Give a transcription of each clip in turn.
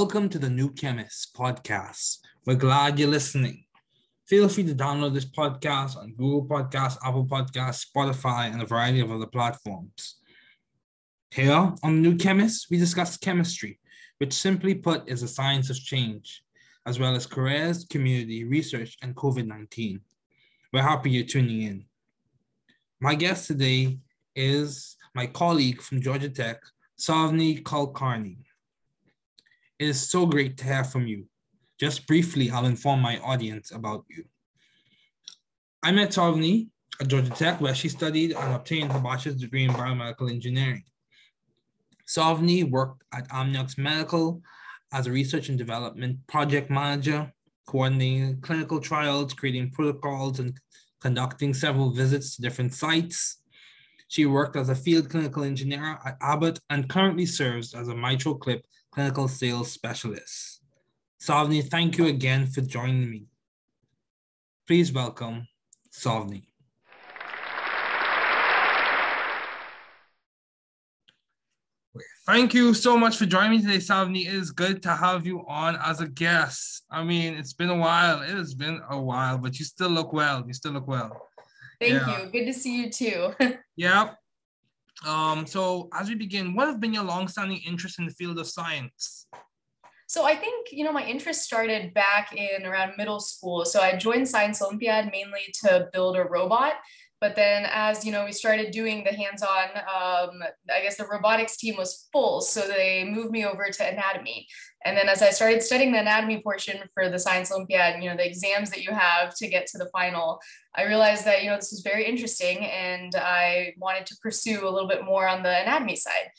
Welcome to the New Chemist podcast. We're glad you're listening. Feel free to download this podcast on Google Podcasts, Apple Podcasts, Spotify, and a variety of other platforms. Here on the New Chemist, we discuss chemistry, which simply put is a science of change, as well as careers, community, research, and COVID 19. We're happy you're tuning in. My guest today is my colleague from Georgia Tech, Savni Kulkarni. It is so great to hear from you. Just briefly, I'll inform my audience about you. I met Savni at Georgia Tech, where she studied and obtained her bachelor's degree in biomedical engineering. Savni worked at Amniox Medical as a research and development project manager, coordinating clinical trials, creating protocols, and conducting several visits to different sites. She worked as a field clinical engineer at Abbott and currently serves as a MitraClip clinical sales specialist. Savni, thank you again for joining me. Please welcome Savni. Thank you so much for joining me today, Savni. It is good to have you on as a guest. I mean, it's been a while. It has been a while, but you still look well. You still look well. Thank yeah. you. Good to see you too. yeah. Um, so as we begin, what have been your long-standing interest in the field of science? So I think, you know, my interest started back in around middle school. So I joined Science Olympiad mainly to build a robot. But then as, you know, we started doing the hands-on, um, I guess the robotics team was full. So they moved me over to anatomy. And then as I started studying the anatomy portion for the Science Olympiad, you know, the exams that you have to get to the final, I realized that, you know, this was very interesting and I wanted to pursue a little bit more on the anatomy side.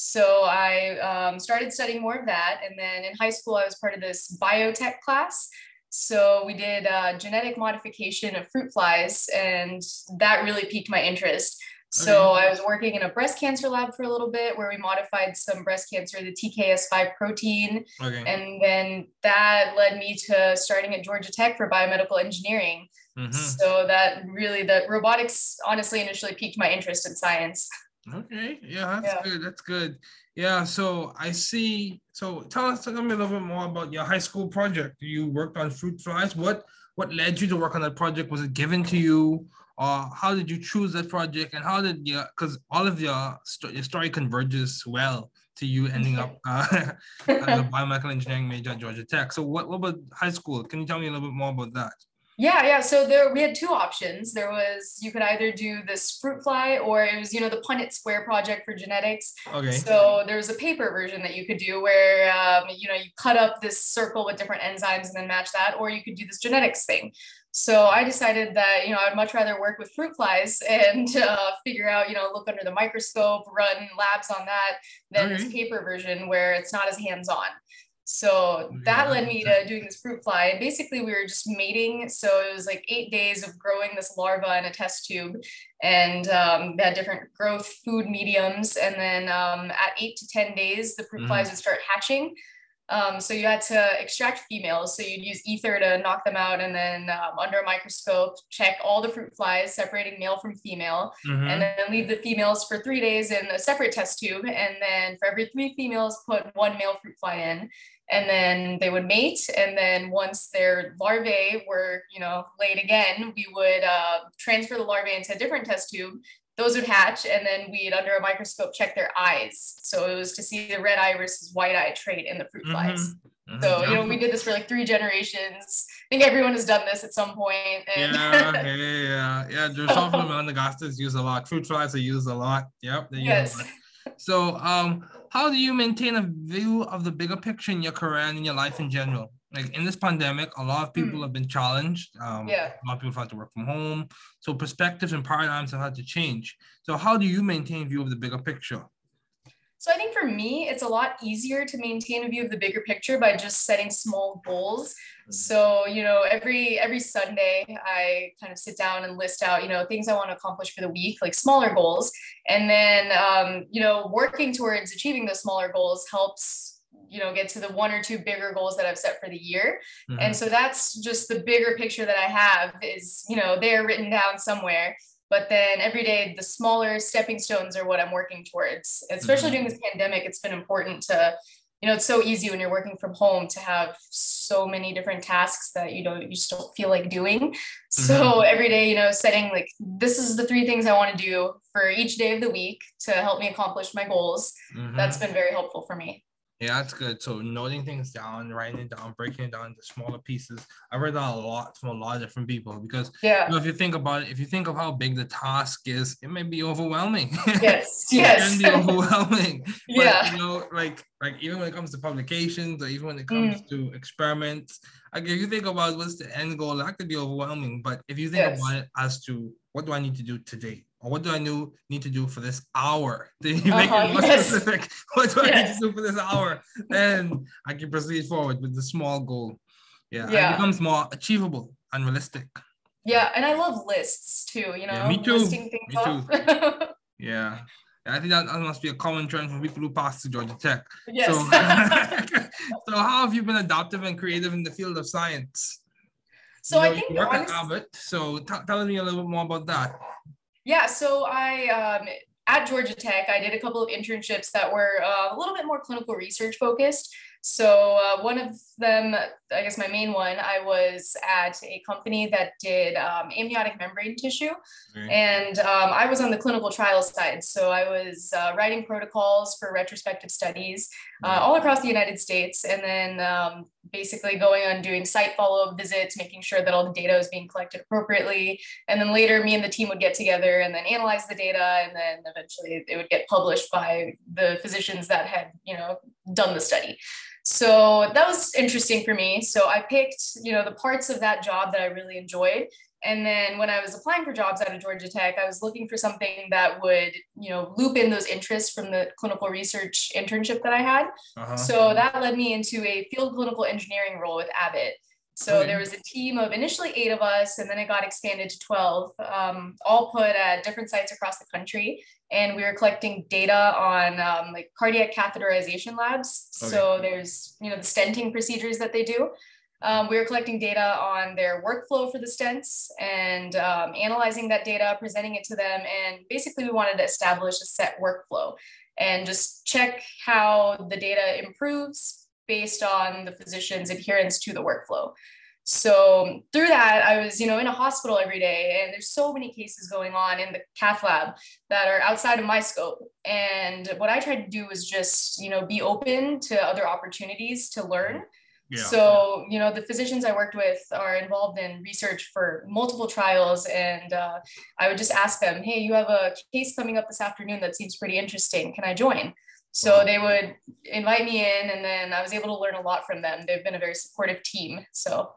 So I um, started studying more of that. And then in high school, I was part of this biotech class. So we did uh, genetic modification of fruit flies, and that really piqued my interest. So okay. I was working in a breast cancer lab for a little bit where we modified some breast cancer, the TKS5 protein. Okay. And then that led me to starting at Georgia Tech for biomedical engineering. Mm-hmm. So that really, the robotics honestly initially piqued my interest in science. Okay. Yeah, that's yeah. good. That's good. Yeah. So I see. So tell us, tell me a little bit more about your high school project. You worked on fruit flies. What what led you to work on that project? Was it given to you? or how did you choose that project and how did you because all of your, your story converges well to you ending up uh, as a biomedical engineering major at georgia tech so what, what about high school can you tell me a little bit more about that yeah, yeah. So there we had two options. There was you could either do this fruit fly or it was, you know, the Punnett Square project for genetics. Okay. So there was a paper version that you could do where um, you know, you cut up this circle with different enzymes and then match that, or you could do this genetics thing. So I decided that, you know, I'd much rather work with fruit flies and uh, figure out, you know, look under the microscope, run labs on that than this paper version where it's not as hands-on. So that led me to doing this fruit fly. And basically, we were just mating. So it was like eight days of growing this larva in a test tube. And um, they had different growth food mediums. And then um, at eight to 10 days, the fruit mm. flies would start hatching. Um, so you had to extract females. So you'd use ether to knock them out and then um, under a microscope, check all the fruit flies, separating male from female, mm-hmm. and then leave the females for three days in a separate test tube. And then for every three females, put one male fruit fly in and then they would mate and then once their larvae were you know laid again we would uh, transfer the larvae into a different test tube. Those would hatch and then we'd under a microscope check their eyes. So it was to see the red eye versus white eye trait in the fruit mm-hmm. flies. Mm-hmm. so you know we did this for like three generations. I think everyone has done this at some point and yeah yeah yeah yeah. There's some of the Melanogasters use a lot. Fruit flies are used a lot. Yep they yes. So um how do you maintain a view of the bigger picture in your career and in your life in general? Like in this pandemic, a lot of people mm. have been challenged. Um, yeah. A lot of people have had to work from home. So perspectives and paradigms have had to change. So how do you maintain view of the bigger picture? So I think for me, it's a lot easier to maintain a view of the bigger picture by just setting small goals. Mm-hmm. So, you know, every every Sunday I kind of sit down and list out, you know, things I want to accomplish for the week, like smaller goals. And then um, you know, working towards achieving those smaller goals helps you know get to the one or two bigger goals that i've set for the year mm-hmm. and so that's just the bigger picture that i have is you know they're written down somewhere but then every day the smaller stepping stones are what i'm working towards especially mm-hmm. during this pandemic it's been important to you know, it's so easy when you're working from home to have so many different tasks that you don't, you just don't feel like doing. So mm-hmm. every day, you know, setting like, this is the three things I want to do for each day of the week to help me accomplish my goals. Mm-hmm. That's been very helpful for me. Yeah, that's good. So noting things down, writing it down, breaking it down into smaller pieces. I've read that a lot from a lot of different people because yeah, you know, if you think about it, if you think of how big the task is, it may be overwhelming. Yes, yes, it can be overwhelming. yeah, but, you know, like like even when it comes to publications or even when it comes mm. to experiments, like if you think about what's the end goal, that could be overwhelming. But if you think yes. about it as to what do I need to do today? Or what do I new, need to do for this hour? You make uh-huh, it more yes. specific? What do yes. I need to do for this hour? Then I can proceed forward with the small goal. Yeah, yeah. it becomes more achievable and realistic. Yeah, and I love lists too. You know, yeah, me too. Listing things me too. yeah. I think that, that must be a common trend for people who pass to Georgia Tech. Yes. So, so how have you been adaptive and creative in the field of science? So you know, I think you work honest- at Abbott. So t- tell me a little bit more about that. Yeah, so I um, at Georgia Tech, I did a couple of internships that were uh, a little bit more clinical research focused. So uh, one of them, I guess my main one, I was at a company that did um, amniotic membrane tissue, mm-hmm. and um, I was on the clinical trial side. So I was uh, writing protocols for retrospective studies uh, all across the United States, and then um, basically going on doing site follow-up visits, making sure that all the data was being collected appropriately, and then later me and the team would get together and then analyze the data, and then eventually it would get published by the physicians that had you know done the study. So that was interesting for me. So I picked, you know, the parts of that job that I really enjoyed. And then when I was applying for jobs out of Georgia Tech, I was looking for something that would, you know, loop in those interests from the clinical research internship that I had. Uh-huh. So that led me into a field clinical engineering role with Abbott. So there was a team of initially eight of us, and then it got expanded to 12, um, all put at different sites across the country. And we were collecting data on um, like cardiac catheterization labs. Okay. So there's, you know, the stenting procedures that they do. Um, we were collecting data on their workflow for the stents and um, analyzing that data, presenting it to them. And basically, we wanted to establish a set workflow and just check how the data improves based on the physician's adherence to the workflow. So through that, I was, you know, in a hospital every day, and there's so many cases going on in the cath lab that are outside of my scope. And what I tried to do was just, you know, be open to other opportunities to learn. Yeah. So, you know, the physicians I worked with are involved in research for multiple trials. And uh, I would just ask them, hey, you have a case coming up this afternoon that seems pretty interesting. Can I join? So they would invite me in, and then I was able to learn a lot from them. They've been a very supportive team. So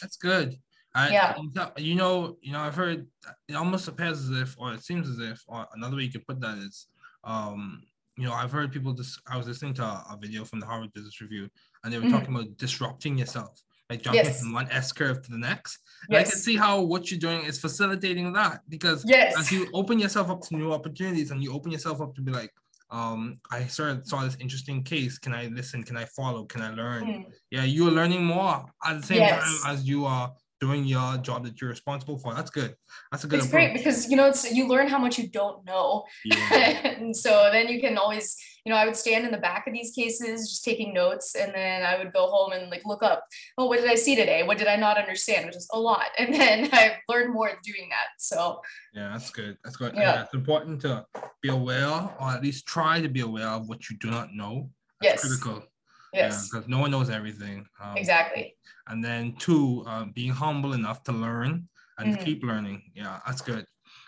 that's good. I, yeah. You know, you know, I've heard it almost appears as if, or it seems as if, or another way you could put that is, um, you know, I've heard people just. I was listening to a, a, video from the Harvard Business Review, and they were mm-hmm. talking about disrupting yourself, like jumping yes. from one S curve to the next. And yes. I can see how what you're doing is facilitating that because yes. as you open yourself up to new opportunities and you open yourself up to be like, um, I sort of saw this interesting case. Can I listen? Can I follow? Can I learn? Mm. Yeah, you are learning more at the same yes. time as you are doing your job that you're responsible for. That's good. That's a good. It's approach. great because you know it's you learn how much you don't know, yeah. and so then you can always you know I would stand in the back of these cases just taking notes, and then I would go home and like look up. Oh, what did I see today? What did I not understand? Which is a lot, and then I learned more doing that. So yeah, that's good. That's good. Yeah. yeah, it's important to be aware, or at least try to be aware of what you do not know. That's yes. critical. Yes. Because yeah, no one knows everything. Um, exactly. And then two, uh, being humble enough to learn and mm-hmm. keep learning. Yeah, that's good.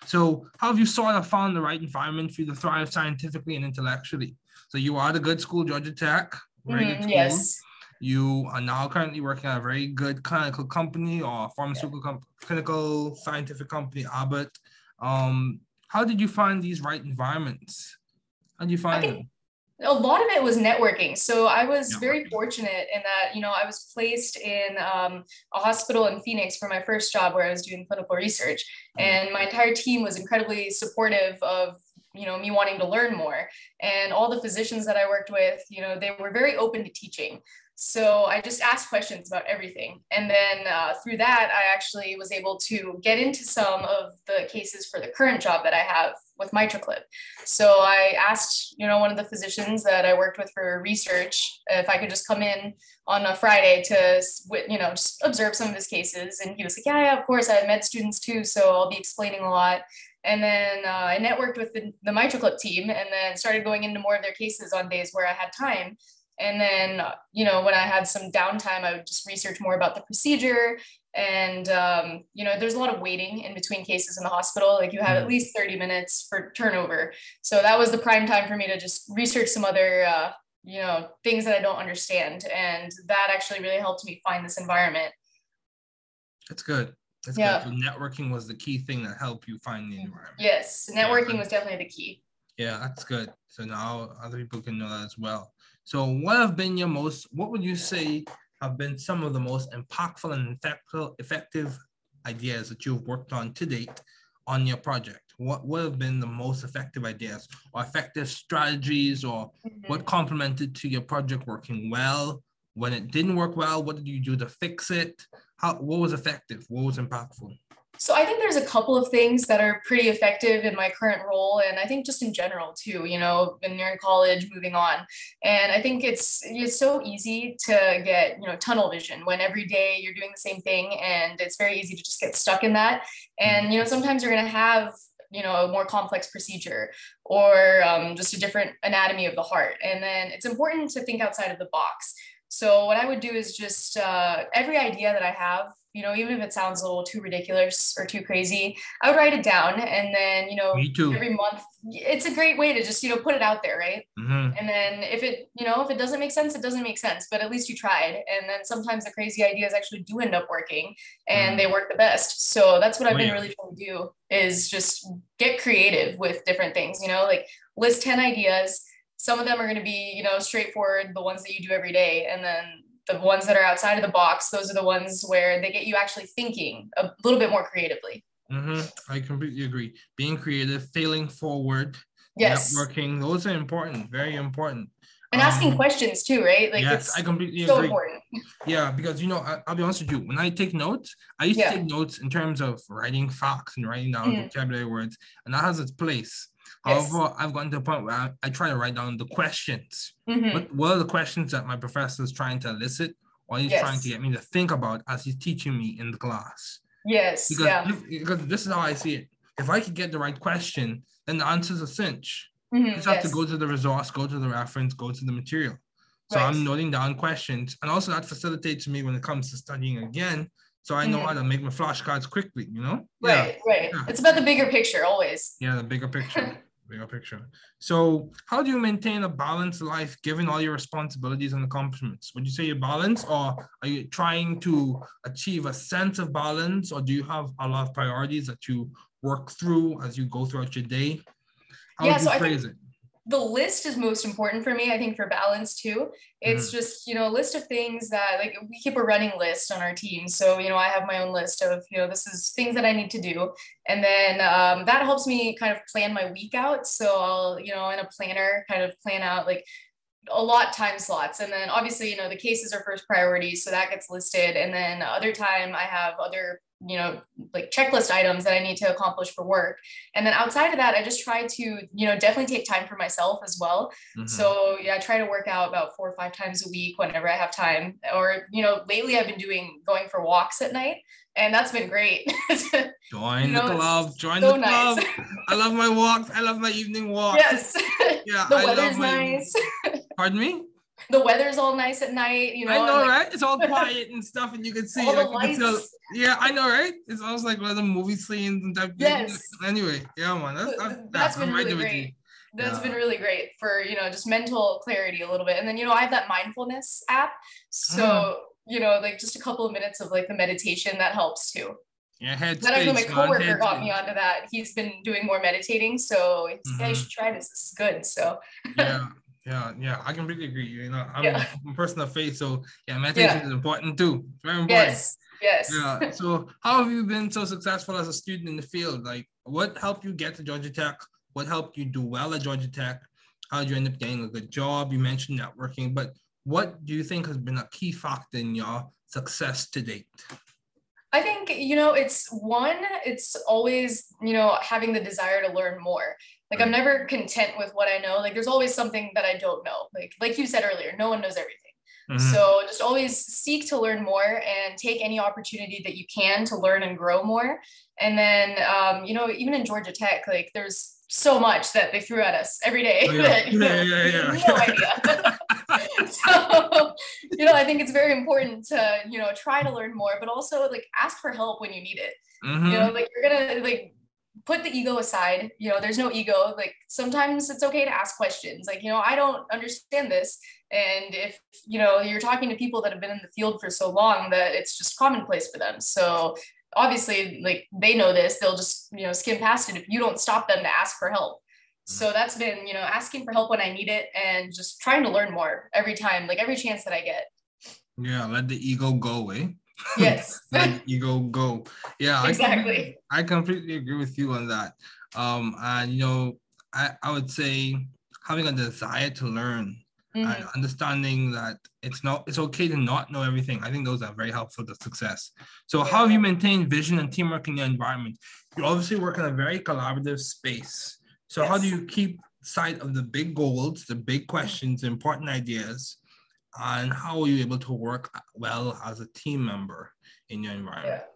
So how have you sort of found the right environment for you to thrive scientifically and intellectually? So you are the good school, Georgia Tech, very mm, good. Yes. You are now currently working at a very good clinical company or pharmaceutical yeah. com- clinical scientific company, Abbott. Um, how did you find these right environments? How did you find them? A lot of it was networking. So I was very fortunate in that, you know, I was placed in um, a hospital in Phoenix for my first job where I was doing clinical research. Mm-hmm. And my entire team was incredibly supportive of you know me wanting to learn more and all the physicians that i worked with you know they were very open to teaching so I just asked questions about everything. And then uh, through that, I actually was able to get into some of the cases for the current job that I have with MitraClip. So I asked, you know, one of the physicians that I worked with for research if I could just come in on a Friday to, you know, just observe some of his cases. And he was like, yeah, yeah, of course. I have med students too. So I'll be explaining a lot. And then uh, I networked with the, the MitraClip team and then started going into more of their cases on days where I had time. And then, you know, when I had some downtime, I would just research more about the procedure. And, um, you know, there's a lot of waiting in between cases in the hospital. Like you have at mm. least 30 minutes for turnover. So that was the prime time for me to just research some other, uh, you know, things that I don't understand. And that actually really helped me find this environment. That's good. That's yeah. good. So networking was the key thing that helped you find the mm. environment. Yes, networking yeah. was definitely the key. Yeah, that's good. So now other people can know that as well. So, what have been your most, what would you say have been some of the most impactful and effective ideas that you've worked on to date on your project? What would have been the most effective ideas or effective strategies or mm-hmm. what complemented to your project working well? When it didn't work well, what did you do to fix it? How, what was effective? What was impactful? So I think there's a couple of things that are pretty effective in my current role, and I think just in general too. You know, when you're in college, moving on, and I think it's it's so easy to get you know tunnel vision when every day you're doing the same thing, and it's very easy to just get stuck in that. And you know, sometimes you're gonna have you know a more complex procedure or um, just a different anatomy of the heart, and then it's important to think outside of the box. So what I would do is just uh, every idea that I have you know, even if it sounds a little too ridiculous or too crazy, I would write it down. And then, you know, every month, it's a great way to just, you know, put it out there. Right. Mm-hmm. And then if it, you know, if it doesn't make sense, it doesn't make sense, but at least you tried. And then sometimes the crazy ideas actually do end up working and mm-hmm. they work the best. So that's what I've oh, been yeah. really trying to do is just get creative with different things, you know, like list 10 ideas. Some of them are going to be, you know, straightforward, the ones that you do every day. And then the ones that are outside of the box, those are the ones where they get you actually thinking a little bit more creatively. Mm-hmm. I completely agree. Being creative, failing forward, yes, networking, those are important, very important. And asking um, questions too, right? Like yes, I completely so agree. Important. Yeah, because you know, I, will be honest with you. When I take notes, I used yeah. to take notes in terms of writing facts and writing down mm-hmm. vocabulary words, and that has its place. Yes. However, I've gotten to a point where I, I try to write down the questions. Mm-hmm. What, what are the questions that my professor is trying to elicit or he's yes. trying to get me to think about as he's teaching me in the class? Yes. Because, yeah. if, because this is how I see it. If I could get the right question, then the answer's a cinch. Mm-hmm. You just have yes. to go to the resource, go to the reference, go to the material. So right. I'm noting down questions. And also that facilitates me when it comes to studying again. So I know mm-hmm. how to make my flashcards quickly, you know? Right, yeah. right. Yeah. It's about the bigger picture always. Yeah, the bigger picture. bigger picture. So, how do you maintain a balanced life given all your responsibilities and accomplishments? Would you say you balance, or are you trying to achieve a sense of balance, or do you have a lot of priorities that you work through as you go throughout your day? How yeah, would you so phrase it? The list is most important for me i think for balance too. It's mm-hmm. just you know a list of things that like we keep a running list on our team. So you know i have my own list of you know this is things that i need to do. And then um, that helps me kind of plan my week out. So i'll you know in a planner kind of plan out like a lot time slots. And then obviously you know the cases are first priority so that gets listed. And then other time i have other you know like checklist items that i need to accomplish for work. And then outside of that i just try to you know definitely take time for myself as well. Mm-hmm. so yeah i try to work out about four or five times a week whenever i have time. Or you know lately i've been doing going for walks at night and that's been great. Join you know, the club join so the club. Nice. i love my walks. I love my evening walks. Yes. Yeah the weather's nice pardon me the weather's all nice at night, you know. I know, like, right? It's all quiet and stuff, and you can see. All the lights. Tell, yeah, I know, right? It's almost like one of the movie scenes and type. Yes. Anyway, yeah, man, that's, that's, that's been really great. That's yeah. been really great for you know just mental clarity a little bit, and then you know I have that mindfulness app, so mm. you know like just a couple of minutes of like the meditation that helps too. Yeah, head Then I know my coworker got me onto that. He's been doing more meditating, so he's mm-hmm. yeah, you should try this. This is good. So yeah, yeah, yeah, I completely agree. You know, I'm yeah. a person of faith, so yeah, meditation yeah. is important too. It's very important. Yes, yes. Yeah. So, how have you been so successful as a student in the field? Like, what helped you get to Georgia Tech? what helped you do well at Georgia Tech? How did you end up getting a good job? You mentioned networking, but what do you think has been a key factor in your success to date? I think, you know, it's one, it's always, you know, having the desire to learn more. Like right. I'm never content with what I know. Like there's always something that I don't know. Like like you said earlier, no one knows everything. Mm-hmm. So just always seek to learn more and take any opportunity that you can to learn and grow more. And then, um, you know, even in Georgia Tech, like there's so much that they threw at us every day oh, yeah. that yeah, yeah, yeah, no idea. so, you know, I think it's very important to, you know, try to learn more, but also like ask for help when you need it. Mm-hmm. You know, like you're gonna like put the ego aside. You know, there's no ego. Like sometimes it's okay to ask questions. Like, you know, I don't understand this. And if, you know, you're talking to people that have been in the field for so long that it's just commonplace for them. So obviously like they know this they'll just you know skim past it if you don't stop them to ask for help so mm. that's been you know asking for help when i need it and just trying to learn more every time like every chance that i get yeah let the ego go eh yes the ego go yeah exactly I, I completely agree with you on that um and you know i i would say having a desire to learn mm-hmm. and understanding that it's not it's okay to not know everything. I think those are very helpful to success. So how have you maintained vision and teamwork in your environment? You obviously work in a very collaborative space. So yes. how do you keep sight of the big goals, the big questions, important ideas, and how are you able to work well as a team member in your environment? Yeah.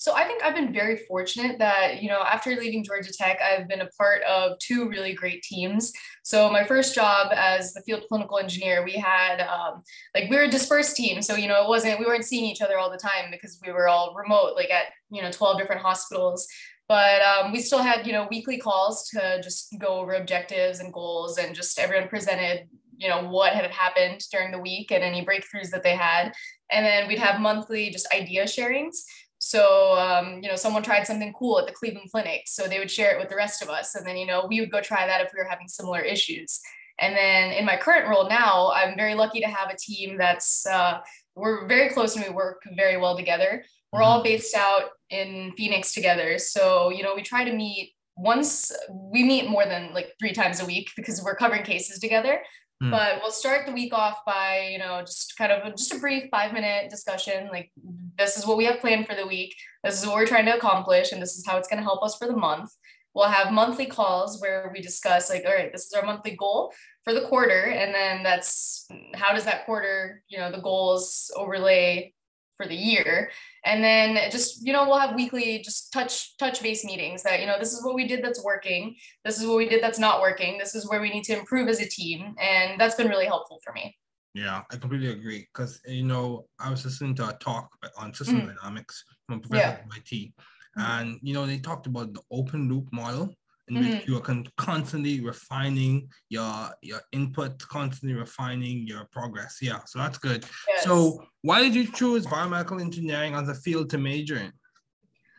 So I think I've been very fortunate that, you know, after leaving Georgia Tech, I've been a part of two really great teams. So my first job as the field clinical engineer, we had um, like we were a dispersed team. So, you know, it wasn't, we weren't seeing each other all the time because we were all remote, like at, you know, 12 different hospitals. But um, we still had, you know, weekly calls to just go over objectives and goals and just everyone presented you know what had happened during the week and any breakthroughs that they had and then we'd have monthly just idea sharings so, um, you know, someone tried something cool at the Cleveland Clinic. So they would share it with the rest of us. And then, you know, we would go try that if we were having similar issues. And then in my current role now, I'm very lucky to have a team that's, uh, we're very close and we work very well together. We're all mm-hmm. based out in Phoenix together. So, you know, we try to meet once, we meet more than like three times a week because we're covering cases together. Mm. But we'll start the week off by, you know, just kind of just a brief five minute discussion. Like, this is what we have planned for the week. This is what we're trying to accomplish, and this is how it's going to help us for the month. We'll have monthly calls where we discuss, like, all right, this is our monthly goal for the quarter, and then that's how does that quarter, you know, the goals overlay for the year. And then just you know we'll have weekly just touch touch base meetings that you know this is what we did that's working. This is what we did that's not working. This is where we need to improve as a team. And that's been really helpful for me. Yeah i completely agree. Because you know i was listening to a talk on system mm. dynamics from a professor yeah. MIT, and you know they talked about the open loop model in mm-hmm. which you are con- constantly refining your your input, constantly refining your progress. Yeah, so that's good. Yes. So why did you choose biomedical engineering as a field to major in?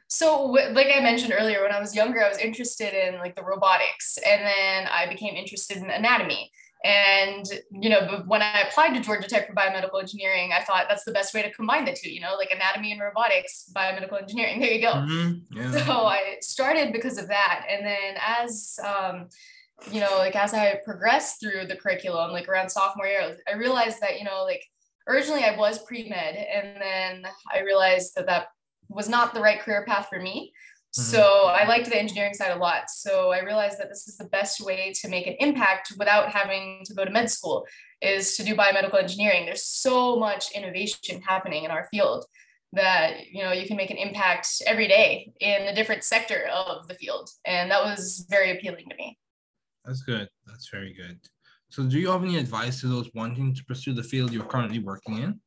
So, like I mentioned earlier, when I was younger, I was interested in like the robotics, and then I became interested in anatomy. And, you know, when I applied to Georgia Tech for biomedical engineering, I thought that's the best way to combine the two, you know, like anatomy and robotics, biomedical engineering. There you go. Mm-hmm. Yeah. So I started because of that. And then as, um, you know, like as I progressed through the curriculum, like around sophomore year, I realized that, you know, like originally I was pre med, and then I realized that that was not the right career path for me. Mm-hmm. So I liked the engineering side a lot. So I realized that this is the best way to make an impact without having to go to med school is to do biomedical engineering. There's so much innovation happening in our field that you know you can make an impact every day in a different sector of the field and that was very appealing to me that's good that's very good so do you have any advice to those wanting to pursue the field you're currently working in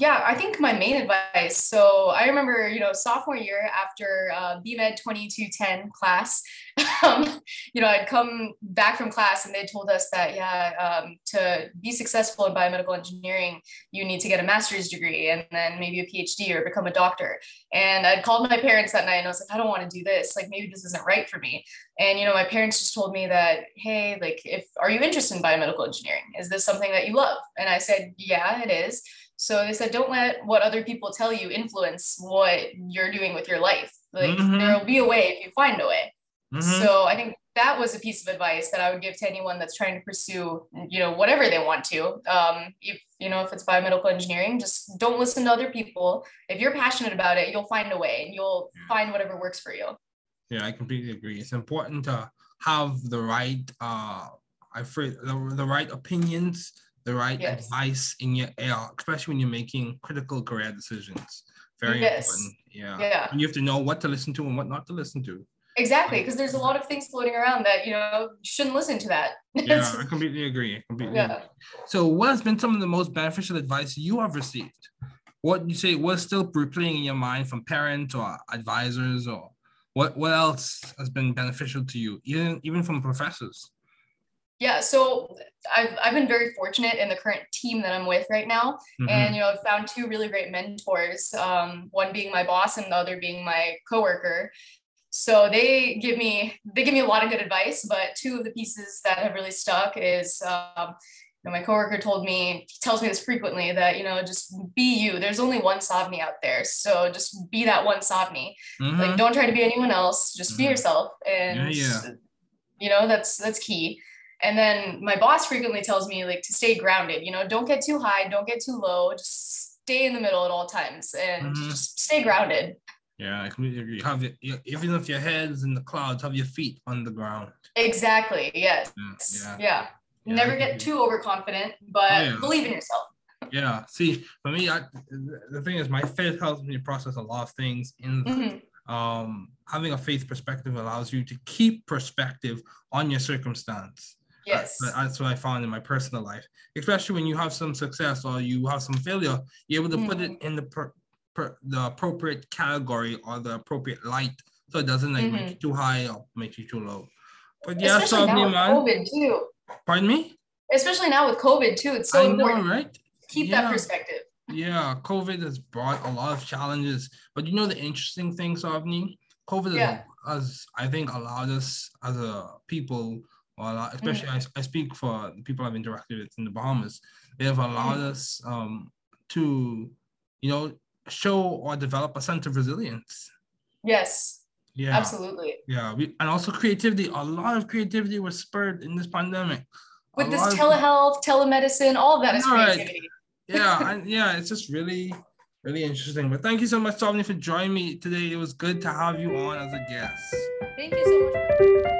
yeah, I think my main advice. So I remember, you know, sophomore year after uh, BMed 2210 class, um, you know, I'd come back from class and they told us that, yeah, um, to be successful in biomedical engineering, you need to get a master's degree and then maybe a PhD or become a doctor. And I'd called my parents that night and I was like, I don't want to do this. Like, maybe this isn't right for me. And, you know, my parents just told me that, hey, like, if, are you interested in biomedical engineering? Is this something that you love? And I said, yeah, it is. So they said, don't let what other people tell you influence what you're doing with your life. Like mm-hmm. there will be a way if you find a way. Mm-hmm. So I think that was a piece of advice that I would give to anyone that's trying to pursue, you know, whatever they want to. Um, if you know, if it's biomedical engineering, just don't listen to other people. If you're passionate about it, you'll find a way and you'll find whatever works for you. Yeah, I completely agree. It's important to have the right, uh, I the, the right opinions, the right yes. advice in your, uh, especially when you're making critical career decisions. Very yes. important. Yeah. Yeah. And you have to know what to listen to and what not to listen to. Exactly, because there's a lot of things floating around that you know you shouldn't listen to that. yeah, I completely agree. I completely yeah. agree. So, what has been some of the most beneficial advice you have received? What you say was still replaying in your mind from parents or advisors, or what? What else has been beneficial to you, even even from professors? Yeah, so I've, I've been very fortunate in the current team that I'm with right now. Mm-hmm. And, you know, I've found two really great mentors, um, one being my boss and the other being my coworker. So they give me they give me a lot of good advice, but two of the pieces that have really stuck is um, you know, my coworker told me he tells me this frequently that you know just be you. There's only one Savni out there, so just be that one Savni. Mm-hmm. Like don't try to be anyone else. Just mm-hmm. be yourself, and yeah, yeah. you know that's that's key. And then my boss frequently tells me like to stay grounded. You know, don't get too high, don't get too low. Just stay in the middle at all times, and mm-hmm. just stay grounded. Yeah, I completely agree. Have your, even if your head's in the clouds, have your feet on the ground. Exactly. Yes. Yeah. yeah. yeah. Never get too overconfident, but oh, yeah. believe in yourself. Yeah. See, for me, I, the thing is, my faith helps me process a lot of things. In mm-hmm. um, having a faith perspective allows you to keep perspective on your circumstance. Yes. That's, that's, what I found in my personal life, especially when you have some success or you have some failure, you're able to mm-hmm. put it mm-hmm. in the per, per, the appropriate category or the appropriate light, so it doesn't like mm-hmm. make you too high or make you too low. But yeah, Especially now with man. COVID too. Pardon me. Especially now with COVID too, it's so I important. Know, right? Keep yeah. that perspective. Yeah, COVID has brought a lot of challenges, but you know the interesting thing, Savni, COVID yeah. has, has, I think, allowed us as a people, or especially mm-hmm. I, I speak for the people I've interacted with in the Bahamas, they have allowed mm-hmm. us um, to, you know, show or develop a sense of resilience. Yes. Yeah. Absolutely. Yeah. We, and also creativity. A lot of creativity was spurred in this pandemic. With a this telehealth, of, telemedicine, all of that is creativity. Right. yeah. and yeah, it's just really, really interesting. But thank you so much, Savni, for joining me today. It was good to have you on as a guest. Thank you so much.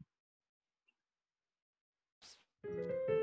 Música